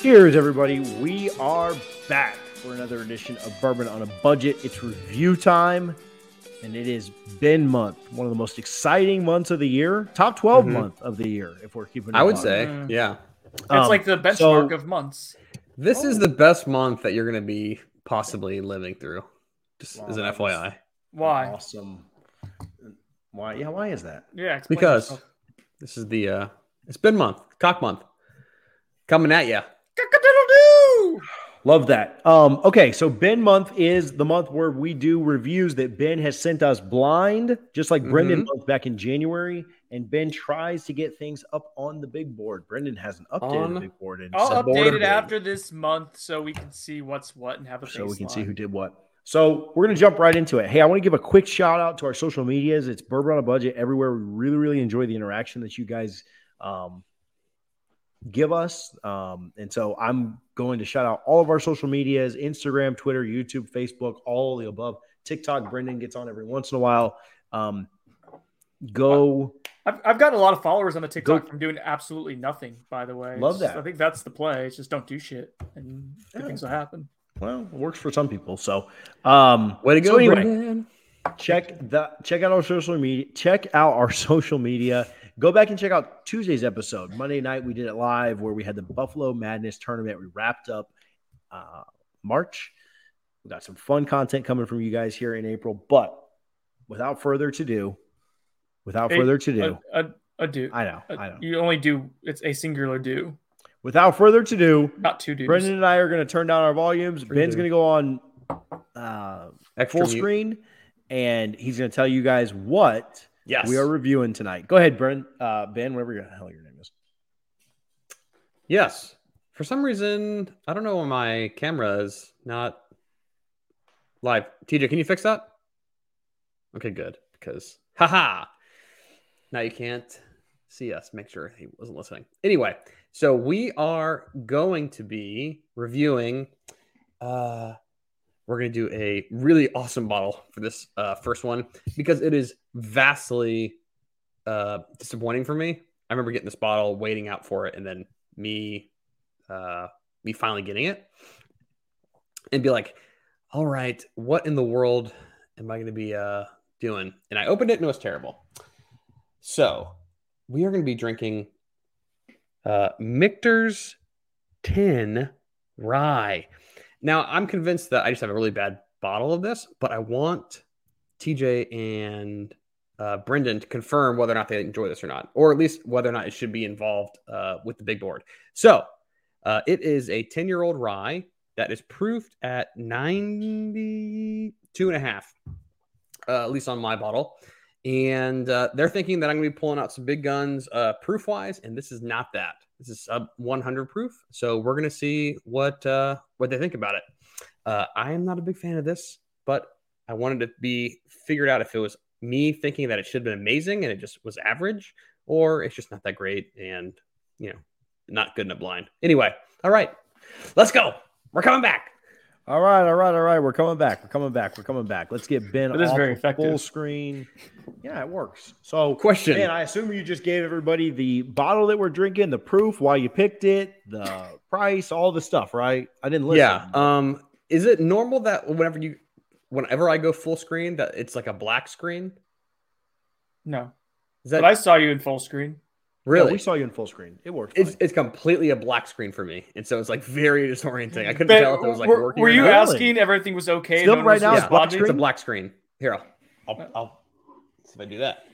Cheers, everybody. We are back for another edition of Bourbon on a Budget. It's review time, and it is Ben month, one of the most exciting months of the year, top 12 Mhm. month of the year, if we're keeping. I would on. say, Mm. yeah. It's Um, like the benchmark so- of months. This is the best month that you're going to be possibly living through. Just Wow, as an that FYI. Why? Awesome. Why? Yeah. Why is that? Yeah, Because yourself. this is the uh it's been month, cock month. Coming at you. Love that. Um, okay, so Ben month is the month where we do reviews that Ben has sent us blind, just like Brendan month back in January. And Ben tries to get things up on the big board. Brendan hasn't updated On the big board in I'll update it after this month so we can see what's what and have a so we can see who did what. So we're gonna jump right into it. Hey, I want to give a quick shout out to our social medias. It's Bourbon on a Budget everywhere. We really, really enjoy the interaction that you guys um, give us. Um, and so I'm going to shout out all of our social medias: Instagram, Twitter, YouTube, Facebook, all of the above. TikTok, Brendan gets on every once in a while. Um, go. I've, I've gotten a lot of followers on the TikTok Go- from doing absolutely nothing, by the way. Love It's- that. I think that's the play. It's just don't do shit and good Yeah. things will happen. Well, it works for some people. So, um, Way to go, so anyway, check the check out our social media check out our social media. Go back and check out tuesday's episode. Monday night we did it live where we had the buffalo madness tournament. We wrapped up uh, march. We got some fun content coming from you guys here in april but without further to do without further to do A, a, a do. i know A- i know. You only do, it's a singular do, without further to do not two dudes. brendan and i are going to turn down our volumes Three ben's going to go on uh, Extra full mute. screen and he's going to tell you guys what Yes. we are reviewing tonight. Go ahead, Brent, uh, Ben, whatever the hell your name is. Yes. For some reason, I don't know why my camera is not live. TJ, can you fix that? Okay, good. Because haha. Now you can't see us. Make sure he wasn't listening. Anyway, so we are going to be reviewing uh we're going to do a really awesome bottle for this uh, first one because it is vastly uh, disappointing for me. I remember getting this bottle, waiting out for it, and then me, uh, me finally getting it, and be like, "All right, what in the world am I going to be uh, doing?" And I opened it, and it was terrible. So we are going to be drinking uh, Michter's 10 Rye. Now, I'm convinced that I just have a really bad bottle of this, but I want TJ and uh, Brendan to confirm whether or not they enjoy this or not, or at least whether or not it should be involved uh, with the big board. So, uh, it is a 10 year old rye that is proofed at 92 and a half, uh, at least on my bottle. And uh, they're thinking that I'm going to be pulling out some big guns uh, proof wise, and this is not that. This is sub 100 proof. So we're going to see what uh, what they think about it. Uh, I am not a big fan of this, but I wanted to be figured out if it was me thinking that it should have been amazing and it just was average, or it's just not that great and you know not good in a blind. Anyway, all right, let's go. We're coming back. All right, all right, all right. We're coming back. We're coming back. We're coming back. Let's get Ben It is off very effective. full screen. Yeah, it works. So, Question. Ben, I assume you just gave everybody the bottle that we're drinking, the proof, why you picked it, the price, all the stuff, right? I didn't listen. Yeah. Um, is it normal that whenever you, whenever I go full screen, that it's like a black screen? No. Is that But I saw you in full screen. Yeah, really? we saw you in full screen. It worked. it's it's completely a black screen for me, and so it's like very disorienting. I couldn't Ben, tell if it was like were, working. were or you not. Really? asking everything was okay? Still no right now, it's Yeah, black responding? It's a black screen. Here, I'll, I'll, I'll uh, see if I do that.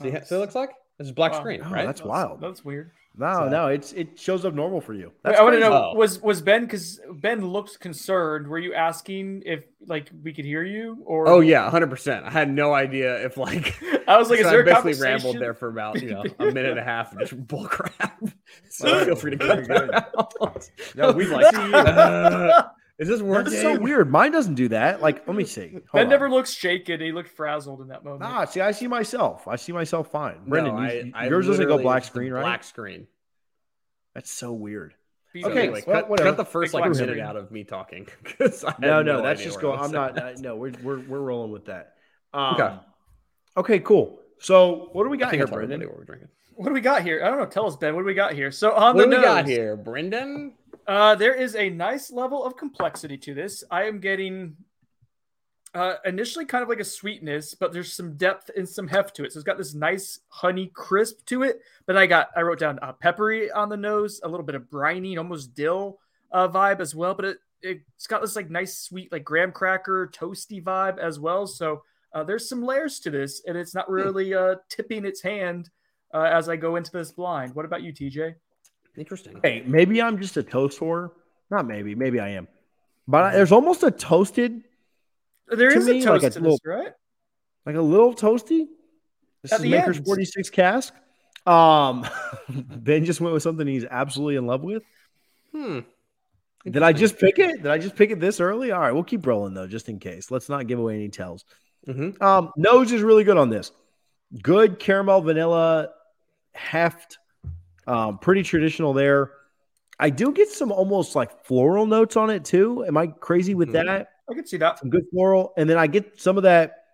See, Oh, so it looks like this is black wow. screen, Oh, right? that's wild. That's weird. No, So- no, it's it shows up normal for you. Wait, I want to know Oh. was was Ben because Ben looked concerned. Were you asking if like we could hear you or? Oh yeah, hundred percent. I had no idea if like I was like, so is there I a basically conversation? rambled there for about you know a minute and a half of just bull crap. So Well, feel free to very cut that out. No, we like like, uh, is this working? That's so weird. Mine doesn't do that. Like, let me see. Hold Ben on. never looks shaken. He looked frazzled in that moment. Nah, see, I see myself. I see myself fine. Brendan, No, you, I- I yours doesn't go black screen, right? Black screen. That's so weird. Be So Okay, anyway, well, cut, cut the first Big like minute screen. out of me talking. 'cause I had No, no, that's just going. I was I'm not. at. Uh, no, we're, we're we're rolling with that. Um, Okay. Okay. Cool. So, what do we got here, I told everybody Brendan? what we're drinking. What do we got here? I don't know. Tell us, Ben. What do we got here? So on What the do we got here, Brendan? Uh, there is a nice level of complexity to this. I am getting uh, initially kind of like a sweetness, but there's some depth and some heft to it. So it's got this nice honey crisp to it. But I got I wrote down uh, peppery on the nose, a little bit of briny, almost dill uh, vibe as well. But it, it's got this like nice sweet like graham cracker toasty vibe as well. So uh, there's some layers to this, and it's not really uh, tipping its hand uh, as I go into this blind. What about you, TJ? Interesting. Hey, maybe I'm just a toast whore. Not maybe. Maybe I am. But I, there's almost a toasted, There To is me, a like a to little- this, right? like a little toasty. This At is the Maker's end. 46 cask. Um, Ben just went with something he's absolutely in love with. Hmm. Did I just pick it? Did I just pick it this early? All right, we'll keep rolling though, just in case. Let's not give away any tells. Mm-hmm. Um, nose is really good on this. Good caramel vanilla heft. Um, pretty traditional there. I do get some almost like floral notes on it too. Am I crazy with Mhm. that? I can see that. Some good floral, and then I get some of that,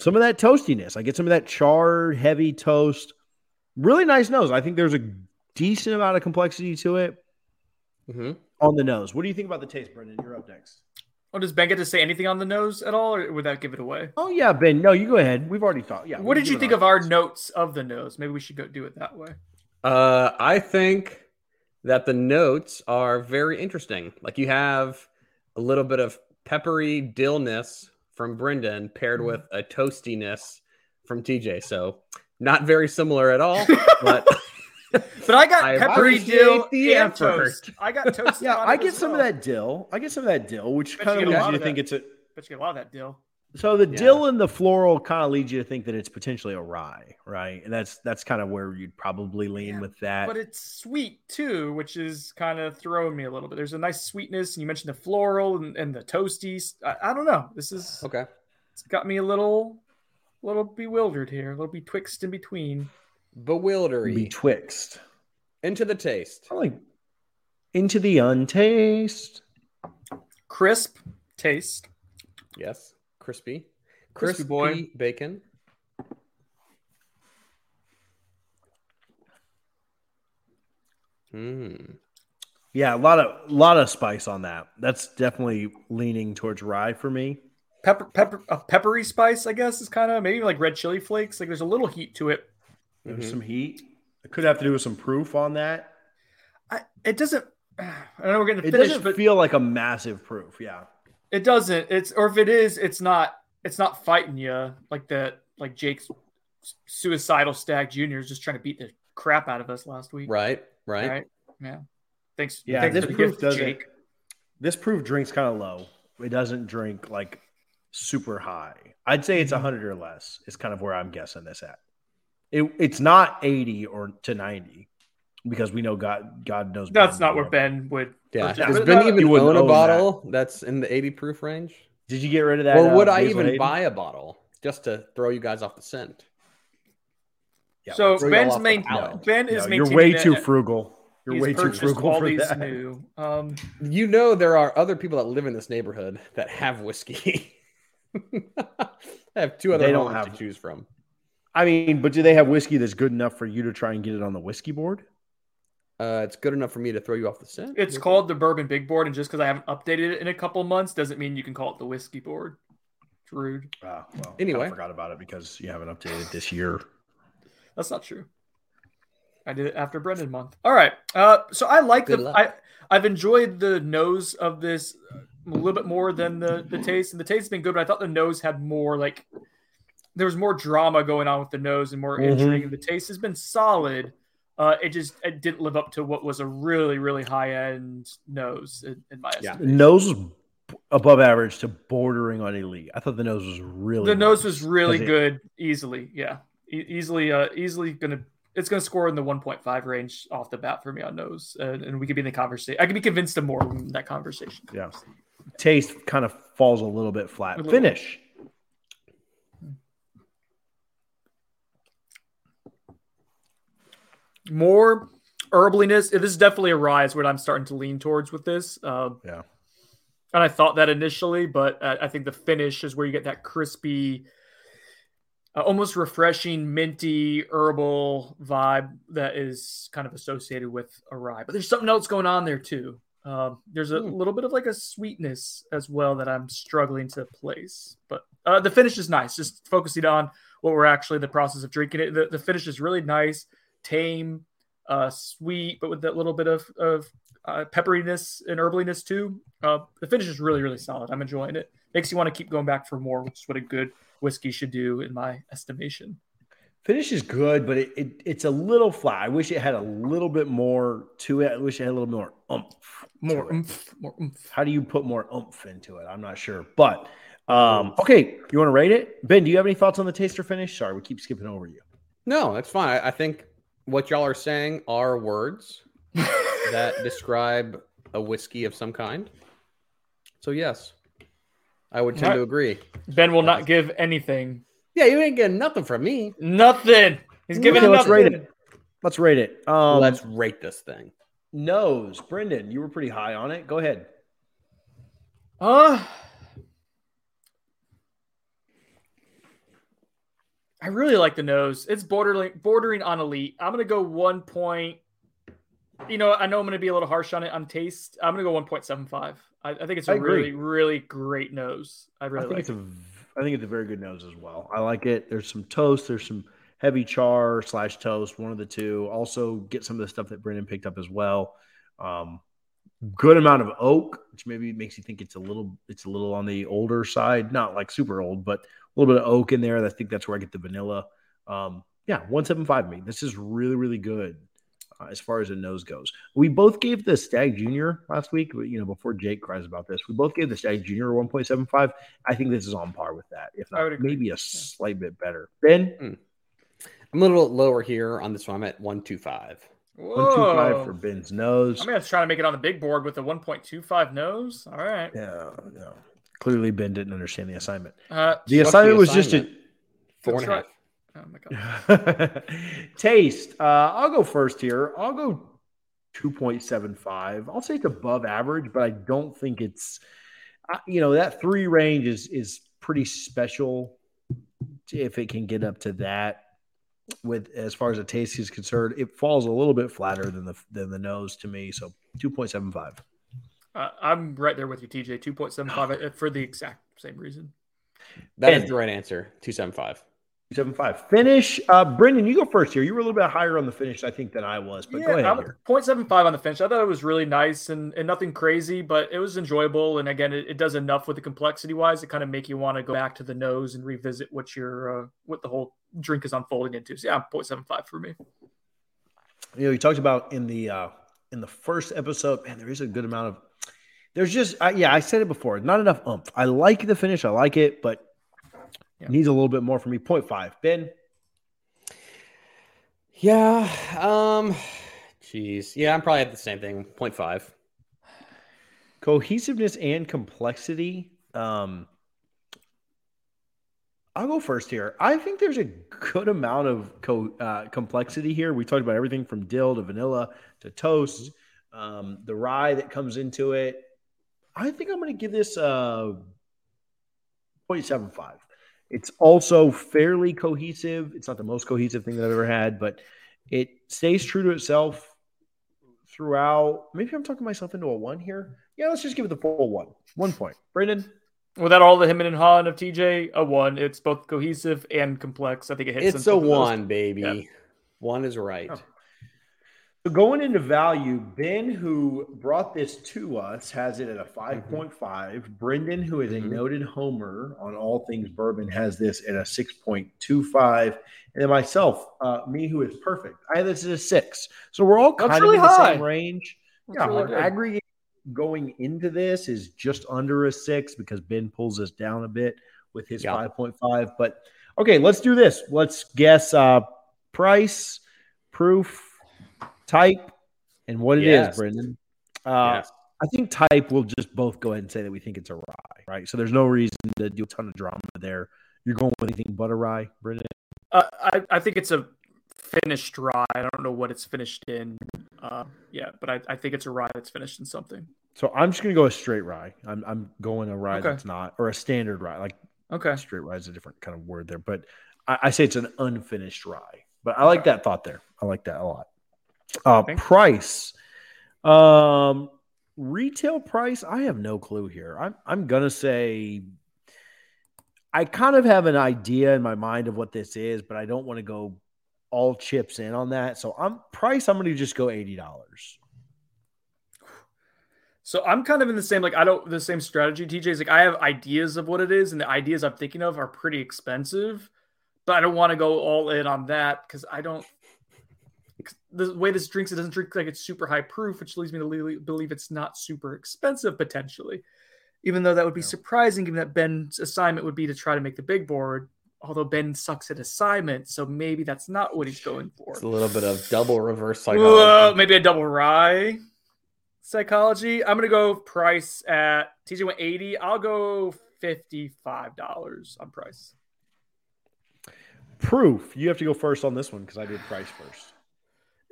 some of that toastiness. I get some of that charred, heavy toast. Really nice nose. I think there's a decent amount of complexity to it Mm-hmm. on the nose. What do you think about the taste, Brendan? You're up next. Oh, does Ben get to say anything on the nose at all, or would that give it away? Oh yeah, Ben. No, you go ahead. We've already thought. Yeah. what did you think of our notes of the nose? Maybe we should go do it that way. Uh, I think that the notes are very interesting. Like you have a little bit of peppery dillness from Brendan paired Mm-hmm. with a toastiness from TJ. So not very similar at all, but But I got I peppery appreciate dill the and effort. toast. I got toast. Yeah, on I it get as some of that dill. I get some of that dill, which Bet kind you of get a leads you to think it's a. But you get a lot of that dill. So the Yeah. dill and the floral kind of leads you to think that it's potentially a rye, right? And that's that's kind of where you'd probably lean Yeah, with that. But it's sweet too, which is kind of throwing me a little bit. There's a nice sweetness, and you mentioned the floral and, and the toasties. I, I don't know. This is okay. it's got me a little, little bewildered here, a little betwixt in between. Bewildery Betwixt. into the taste. I like into the untaste. Crisp taste. Yes, crispy, Crispy boy. bacon. Hmm. Yeah, a lot of lot of spice on that. That's definitely leaning towards rye for me. Pepper, pepper, a peppery spice, I guess, is kind of maybe like red chili flakes. Like there's a little heat to it. There's Mhm. some heat. It could have to do with some proof on that. I, it doesn't. I know we're getting to It finish, doesn't but feel like a massive proof. Yeah. It doesn't. It's or if it is, it's not. It's not fighting you like that. Like Jake's suicidal Stagg Junior is just trying to beat the crap out of us last week. Right. Right. Right. Yeah. Thanks. Yeah, Thanks this for proof gift, doesn't. Jake. This proof drinks kind of low. It doesn't drink like super high. I'd say it's Mhm. 100 or less. Is kind of where I'm guessing this at. It, it's not 80 or to 90 because we know God God knows. That's Ben not where. Ben would. Yeah. purchase. Does But Ben no, even you wouldn't own a own bottle that's in the 80 proof range? Did you get rid of that? or would uh, I even Hayden? buy a bottle just to throw you guys off the scent? Yeah, so Ben's main. palate. Ben no, is. you're way that too frugal. You're he's way too frugal all for these that. new. Um, You know there are other people that live in this neighborhood that have whiskey. I have two other They don't have- to choose from. I mean, but do they have whiskey that's good enough for you to try and get it on the whiskey board? Uh, it's good enough for me to throw you off the scent. it's called the Bourbon Big Board, and just because I haven't updated it in a couple months doesn't mean you can call it the whiskey board. It's rude. Ah, well, Anyway. I forgot about it because you haven't updated it this year. That's not true. I did it after Brendan month. All right. Uh, so I like Good the luck. I I've enjoyed the nose of this a little bit more than the the taste, and the taste has been good. But I thought the nose had more like there was more drama going on with the nose and more Mhm. intrigue. And the taste has been solid. Uh, it just it didn't live up to what was a really really high end nose in, in my Yeah. estimation. Nose was above average to bordering on elite. I thought the nose was really The nose good. was really 'Cause it- good, easily. Yeah, e- easily, uh, easily gonna. It's gonna score in the 1.5 range off the bat for me on nose, uh, and we could be in the conversation. I could be convinced of more in that conversation. Yeah. taste kind of falls a little bit flat. Little. Finish. More herbliness. This is definitely a rise. What I'm starting to lean towards with this. Uh, Yeah. and I thought that initially, but uh, I think the finish is where you get that crispy, uh, almost refreshing, minty, herbal vibe that is kind of associated with a rye. But there's something else going on there too. Um, there's a Hmm. little bit of like a sweetness as well that I'm struggling to place. But uh, the finish is nice. Just focusing on what we're actually in the process of drinking it. The, the finish is really nice, tame, uh, sweet, but with that little bit of, of uh, pepperiness and herbliness too. Uh, the finish is really, really solid. I'm enjoying it. Makes you want to keep going back for more, which is what a good whiskey should do, in my estimation. Finish is good, but it, it it's a little flat. I wish it had a little bit more to it. I wish it had a little more umph. More it. oomph, more oomph. How do you put more umph into it? I'm not sure. But um, okay, you want to rate it? Ben, do you have any thoughts on the taste or finish? Sorry, we keep skipping over you. No, that's fine. I, I think what y'all are saying are words that describe a whiskey of some kind. So yes, I would tend Alright. to agree. Ben will not give anything. Yeah, you ain't getting nothing from me. Nothing. He's giving Okay, let's nothing. rate it. Let's rate it. Um, Let's rate this thing. nose, Brendan. You were pretty high on it. Go ahead. Uh, I really like the nose. It's bordering bordering on elite. I'm gonna go one point. You know, I know I'm gonna be a little harsh on it on taste. I'm gonna go 1.75. I, I think it's a I really, really great nose. I I really think like it's it. a, I think it's a very good nose as well. I like it. There's some toast. There's some heavy char slash toast. One of the two. Also get some of the stuff that Brendan picked up as well. Um, good amount of oak, which maybe makes you think it's a little, it's a little on the older side. Not like super old, but a little bit of oak in there. I think that's where I get the vanilla. Um, yeah, one seven five me. This is really, really good. Uh, as far as the nose goes, we both gave the Stagg Junior last week, but you know, before Jake cries about this, we both gave the Stagg Junior 1.75. I think this is on par with that, if I not would maybe a slight bit better. Ben, I'm a little lower here on this one. I'm at one two five. one two five for Ben's nose. I'm gonna try to make it on the big board with a 1.25 nose. All right. yeah, yeah. Clearly, Ben didn't understand the assignment. Uh, The assignment the was just a assignment? Four and a Let's oh my god. taste. Uh, I'll go first here. I'll go 2.75. I'll say it's above average, but I don't think it's, uh, you know, that three range is is pretty special if it can get up to that. With as far as the taste is concerned, it falls a little bit flatter than the than the nose to me. So 2.75. Uh, I'm right there with you, TJ. 2.75 uh, for the exact same reason. That is Ben. the right answer. Two seven five. 2.75. Finish. Uh, Brendan, you go first here. You were a little bit higher on the finish, I think, than I was, but go ahead I'm here. 0.75 on the finish. I thought it was really nice and, and nothing crazy, but it was enjoyable. And again, it, it does enough with the complexity wise to kind of make you want to go back to the nose and revisit what your uh, what the whole drink is unfolding into. So yeah, 0.75 for me. you know, you talked about in the uh in the first episode, man, there is a good amount of there's just I, yeah, I said it before, not enough umph. I like the finish, I like it, but Yeah. needs a little bit more for me. 0.5. Ben, Yeah. Um. Jeez. Yeah, I'm probably at the same thing. 0.5. cohesiveness and complexity. Um I'll go first here. I think there's a good amount of co- uh, complexity here. We talked about everything from dill to vanilla to toast, um, the rye that comes into it. I think I'm going to give this uh, 0.75. It's also fairly cohesive. It's not the most cohesive thing that I've ever had, but it stays true to itself throughout. Maybe I'm talking myself into a one here. Yeah, let's just give it the full one. One point. Brendan, Without all the him and han of TJ, a one. It's both cohesive and complex. I think it hits. It's a both of those. one, baby. Yeah. One is right. Oh. So going into value, Ben, who brought this to us, has it at a 5.5. Brendan, who is a Mhm. noted homer on all things bourbon, has this at a 6.25. And then myself, uh, me, who is perfect, I have this at a six. So we're all That's kind really of in the same range. That's yeah, really aggregate going into this is just under a six because Ben pulls us down a bit with his Yeah. 5.5. But okay, let's do this. Let's guess uh, price, proof, type, and what it is, Yes. Brendan. Uh, Yes. I think type we'll just both go ahead and say that we think it's a rye, right? So there's no reason to do a ton of drama there. You're going with anything but a rye, Brendan? Uh, I, I think it's a finished rye. I don't know what it's finished in. Uh, yeah, but I, I think it's a rye that's finished in something. So I'm just going to go a straight rye. I'm, I'm going a rye Okay. that's not, or a standard rye. Like Okay. straight rye is a different kind of word there, but I, I say it's an unfinished rye. But I like Okay. that thought there. I like that a lot. Uh, price, um, retail price. I have no clue here. I'm I'm gonna say. I kind of have an idea in my mind of what this is, but I don't want to go all chips in on that. So I'm price. I'm going to just go eighty dollars. So I'm kind of in the same like I don't the same strategy. TJ's like I have ideas of what it is, and the ideas I'm thinking of are pretty expensive, but I don't want to go all in on that because I don't. The way this drinks, it doesn't drink like it's super high proof, which leads me to believe it's not super expensive potentially. Even though that would be Yeah. surprising, given that Ben's assignment would be to try to make the big board. Although Ben sucks at assignments, so maybe that's not what he's going for. It's a little bit of double reverse psychology. maybe a double rye psychology. I'm gonna go price at TJ went 80. I'll go $55 on price. Proof. You have to go first on this one because I did price first.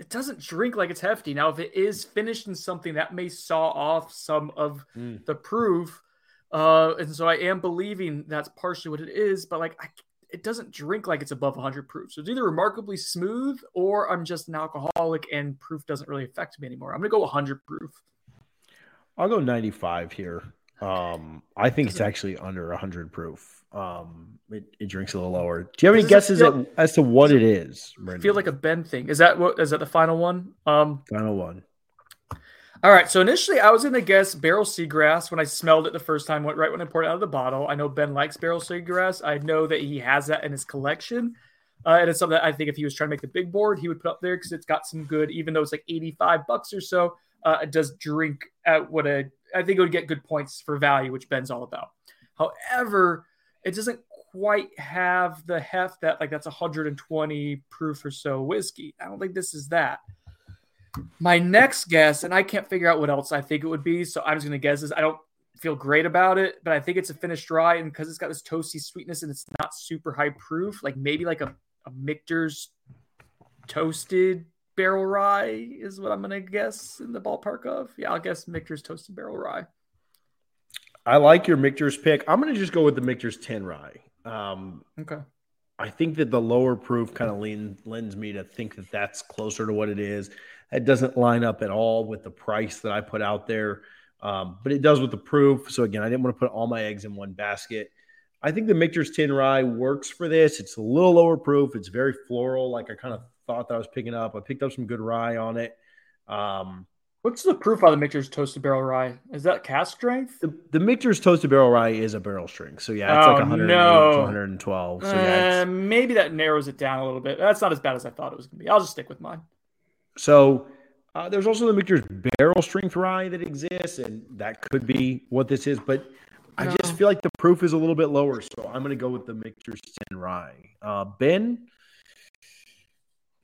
It doesn't drink like it's hefty. Now, if it is finished in something that may saw off some of Mm. the proof. Uh, and so I am believing that's partially what it is, but like I, it doesn't drink like it's above 100 proof. So it's either remarkably smooth or I'm just an alcoholic and proof doesn't really affect me anymore. I'm gonna go 100 proof. I'll go 95 here. Um, I think it's actually under 100 proof. Um, it, it drinks a little lower. Do you have any Does guesses feel- at, as to what it is? I Brendan? feel like a Ben thing. Is that what is that the final one? Um final one. all right. So initially I was gonna guess Barrell Seagrass when I smelled it the first time, went right when I poured it out of the bottle. I know Ben likes Barrell Seagrass. I know that he has that in his collection. Uh, and it's something that I think if he was trying to make the big board, he would put up there because it's got some good, even though it's like 85 bucks or so, uh, it does drink at what a I think it would get good points for value, which Ben's all about. However, it doesn't quite have the heft that like that's 120 proof or so whiskey. I don't think this is that. My next guess, and I can't figure out what else I think it would be, so I'm just gonna guess this. I don't feel great about it, but I think it's a finished dry, and because it's got this toasty sweetness and it's not super high proof, like maybe like a, a Michter's toasted barrel rye is what I'm gonna guess in the ballpark of. Yeah, I'll guess Michter's toasted barrel rye. I like your Michter's pick. I'm going to just go with the Michter's 10 rye. Um, Okay. I think that the lower proof kind of lean, lends me to think that that's closer to what it is. It doesn't line up at all with the price that I put out there, um, but it does with the proof. So again, I didn't want to put all my eggs in one basket. I think the Michter's 10 Rye works for this. It's a little lower proof. It's very floral, like I kind of thought that I was picking up. I picked up some good rye on it. Um, What's the proof on the Michter's toasted barrel rye? Is that cask strength? the, the Michter's Toasted Barrel Rye is a barrel strength. So yeah, it's Oh, like 108 no. to 112. So yeah, Uh, maybe that narrows it down a little bit. That's not as bad as I thought it was gonna be. I'll just stick with mine. So uh, there's also the Michter's barrel strength rye that exists, and that could be what this is. But I No. just feel like the proof is a little bit lower, so I'm going to go with the Michter's 10 Rye. Uh, ben,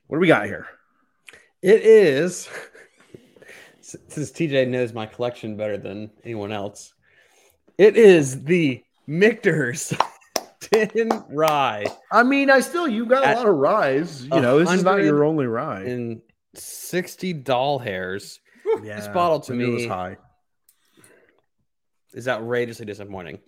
what do we got here? It is. Since TJ knows my collection better than anyone else, it is the Michter's 10 Rye I mean, I still you got a lot of ryes. You know, this is not your only rye. And 60 doll hairs. yeah, this bottle to it was me- high. Is outrageously disappointing.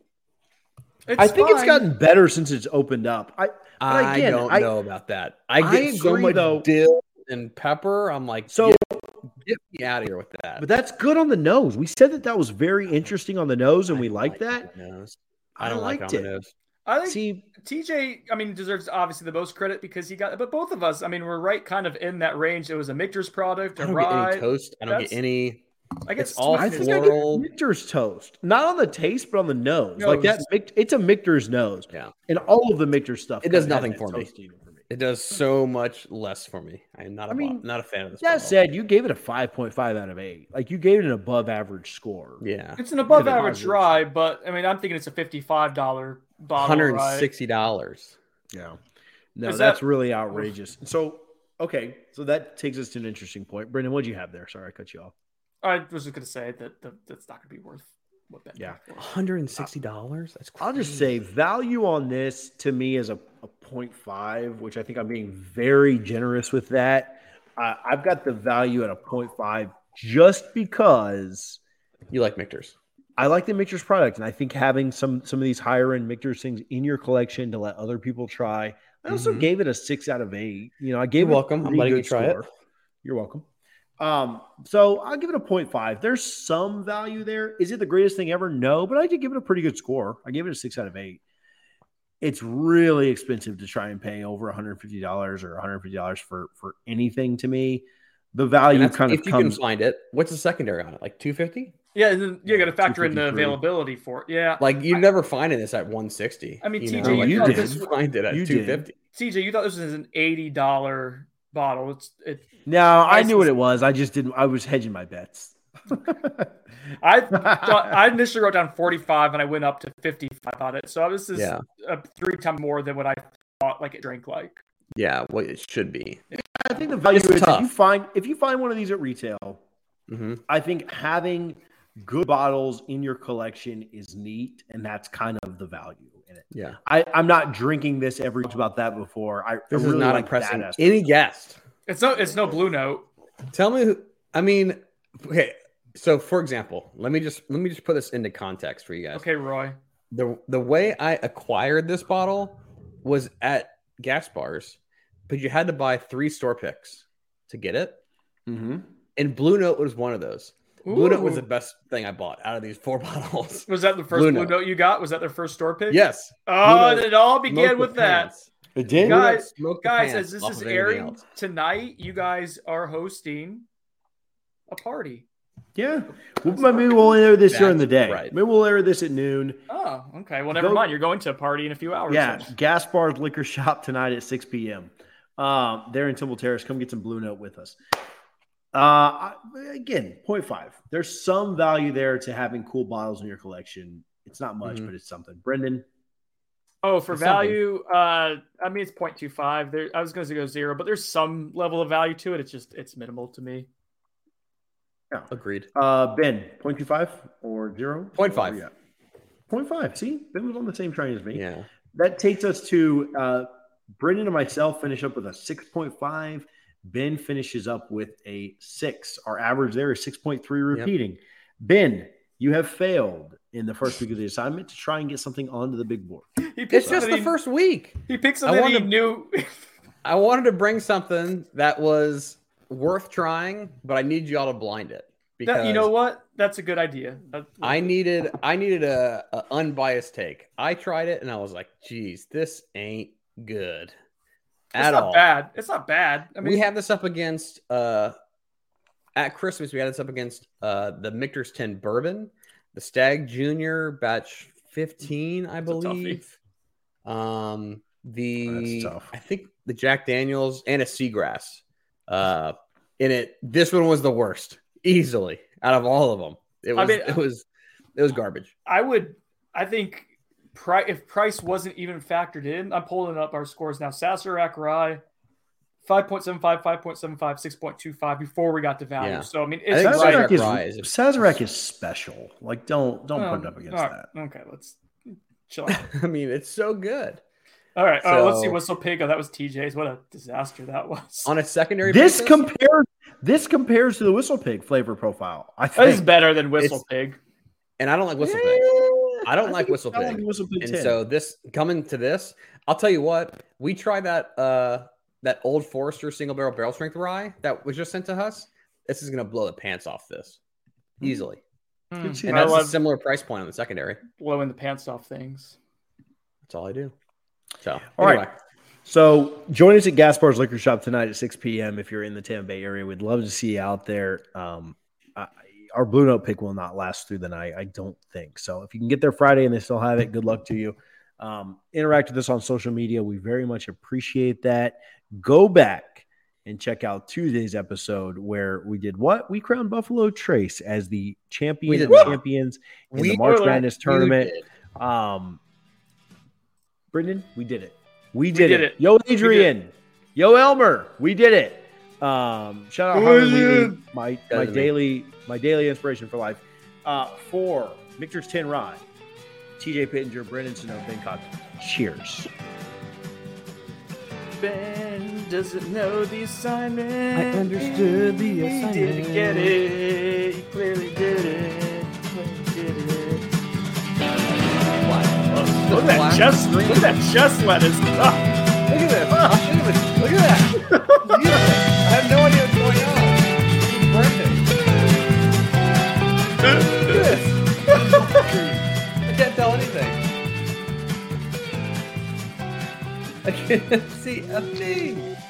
It's I think it's gotten better since it's opened up. I I again, don't I- know about that. I I get so much though. dill and pepper. I'm like, so. get, get me out of here with that. But that's good on the nose. We said that that was very interesting on the nose, and we like that. Nose. I I don't like it liked on it. the nose. I think See, TJ, I mean, deserves obviously the most credit because he got, but both of us, I mean, we're right kind of in that range. It was a Michter's product, I a don't get rye. any toast. I don't That's- get any. I guess it's all I sweetness. think I floral. get Michter's toast, not on the taste, but on the nose. Like that, it's a Michter's nose. Yeah. and all of the Michter stuff. It does nothing for me. it for me. It does so much less for me. I am not. a I mean, bo- not a fan of this. That bottle. said, you gave it a five point five out of eight. Like you gave it an above average score. yeah, It's an above Good average advisors. rye, but I mean, I'm thinking it's a $55 bottle. hundred and rye. sixty dollars. Yeah. No, Is that's that- really outrageous. So, okay, so that takes us to an interesting point. Brendan, what'd you have there? Sorry, I cut you off. I was just going to say that the, that's not going to be worth what that. Yeah. hundred and sixty dollars. That's. I'll just say value on this to me is a, a 0.5, which I think I'm being very generous with that. Uh, I've got the value at a 0.5 just because you like Michter's. I like the Michter's product, and I think having some some of these higher end Michter's things in your collection to let other people try. I also Mhm. gave it a six out of eight. You know, I gave You're it welcome. I'm letting good you try it. You're welcome. Um, so I'll give it a 0.5. There's some value there. Is it the greatest thing ever? No, but I did give it a pretty good score. I gave it a six out of eight. It's really expensive to try and pay over $150 or $150 for for anything to me. The value that's- kind of if you comes can find it, what's the secondary on it? Like two fifty? Yeah, and then you Yeah, got to factor in the availability for it. Yeah. Like you never finding this at one sixty. I mean, you TJ, know? you you did. just find it at You two did. fifty. CJ, you thought this was an $80 bottle. It's it. No, I knew what it was. I just didn't I was hedging my bets. I thought I initially wrote down 45 and I went up to 55 on it. So this is Yeah, uh, three times more than what I thought like it drank like. yeah. What it should be. I think the value It's is if you find if you find one of these at retail, hmm I think having good bottles in your collection is neat, and that's kind of the value in it. Yeah, I, I'm not drinking this every talked about that before. I, I this really is not like impressing that any guest. It's no it's no blue note. Tell me, who, I mean, okay. So, for example, let me just let me just put this into context for you guys. Okay, Roy. the the way I acquired this bottle was at Gaspar's, but you had to buy three store picks to get it. Mhm. And Blue Note was one of those. Blue Note was the best thing I bought out of these four bottles. Was that the first Blue blue, Note. note. you got? Was that their first store pick? yes. Oh, Note it all began with that. pants. It did. Guys- smoked Guys, as this is of airing else. tonight, you guys are hosting a party. Yeah. Well, maybe we'll air this during the day. right. Maybe we'll air this at noon. Oh, okay. Well, never Go- mind. You're going to a party in a few hours. Yeah, then. Gaspar's Liquor Shop tonight at 6 p.m. Um, there in Temple Terrace. Come get some Blue Note with us. Uh, again, 0.5. There's some value there to having cool bottles in your collection. It's not much, Mhm. but it's something. Brendan, Oh, for It's something. value, uh, I mean it's 0.25. There, I was going to go zero, but there's some level of value to it. It's just it's minimal to me. Yeah, agreed. uh, Ben, 0.25 or zero? 0.5. Yeah. 0.5. See, Ben was on the same train as me. Yeah. That takes us to uh, Brendan and myself finish up with a 6.5. Ben finishes up with a six. Our average there is 6.3 repeating. Ben, you have failed in the first week of the assignment to try and get something onto the big board. He picked It's just something the he- first week. He picked I something he to- knew. I wanted to bring something that was worth trying, but I need y'all to blind it. Because That- you know what? That's a good idea. That- I needed I needed a, a unbiased take. I tried it and I was like, geez, this ain't good it's at not all. bad. It's not bad. I mean, we have this up against uh at Christmas, we had this up against uh the Michter's 10 bourbon, the Stagg Junior batch 15, I believe. Um the. I think the Jack Daniels and a Seagrass. Uh in it, this one was the worst, easily out of all of them. It I was mean, it was it was garbage. I would. I think pri- if price wasn't even factored in, I'm pulling up our scores now. Sazerac Rye. 5.75, 5.75, 6.25 before we got to value. Yeah. So I mean, I it's think. Sazerac Sazerac is, is- Sazerac is special. Like, don't don't Well, put it up against all right, that. Okay, let's chill out. I mean, it's so good. All right, uh, let's see. Whistle Pig. Oh, that was TJ's. What a disaster that was. On a secondary This basis, compares this compares to the Whistle Pig flavor profile. I think it's better than Whistle It's- Pig. and I don't like Whistle Yeah, Pig. I don't like Whistle I like Pig. Whistle Pig And 10. so this coming to this, I'll tell you what, we tried that uh that old Forester single barrel barrel strength rye that was just sent to us. This is gonna blow the pants off this easily. Hmm, Good to And I that's a similar price point on the secondary. blowing the pants off things. That's all I do. So, All right. anyway. So join us at Gaspar's Liquor Shop tonight at 6 p.m. if you're in the Tampa Bay area. We'd love to see you out there. Um, I, our Blue Note pick will not last through the night, I don't think. So if you can get there Friday and they still have it, good luck to you. Um, interact with us on social media. We very much appreciate that. Go back and check out Tuesday's episode where we did what? We crowned Buffalo Trace as the champion We of did champions in We the March Madness tournament. Um, Brendan, we did it. We did, did it. it. Yo, Adrian. Yo, Elmer. We did it. Um, shout out Harlan Wheatley, my my Better than me. daily my daily inspiration for life. Uh, for Victor's Tin Rod, TJ Pittenger, Brendan Snow, Ben Cox. Cheers. Ben doesn't know the assignment. I understood the He assignment. didn't get it. He clearly did it. He clearly did it. Look at that chest. screen. Look at that chest lettuce. Look at this. I'll show you this. Look at that. I can't see a thing.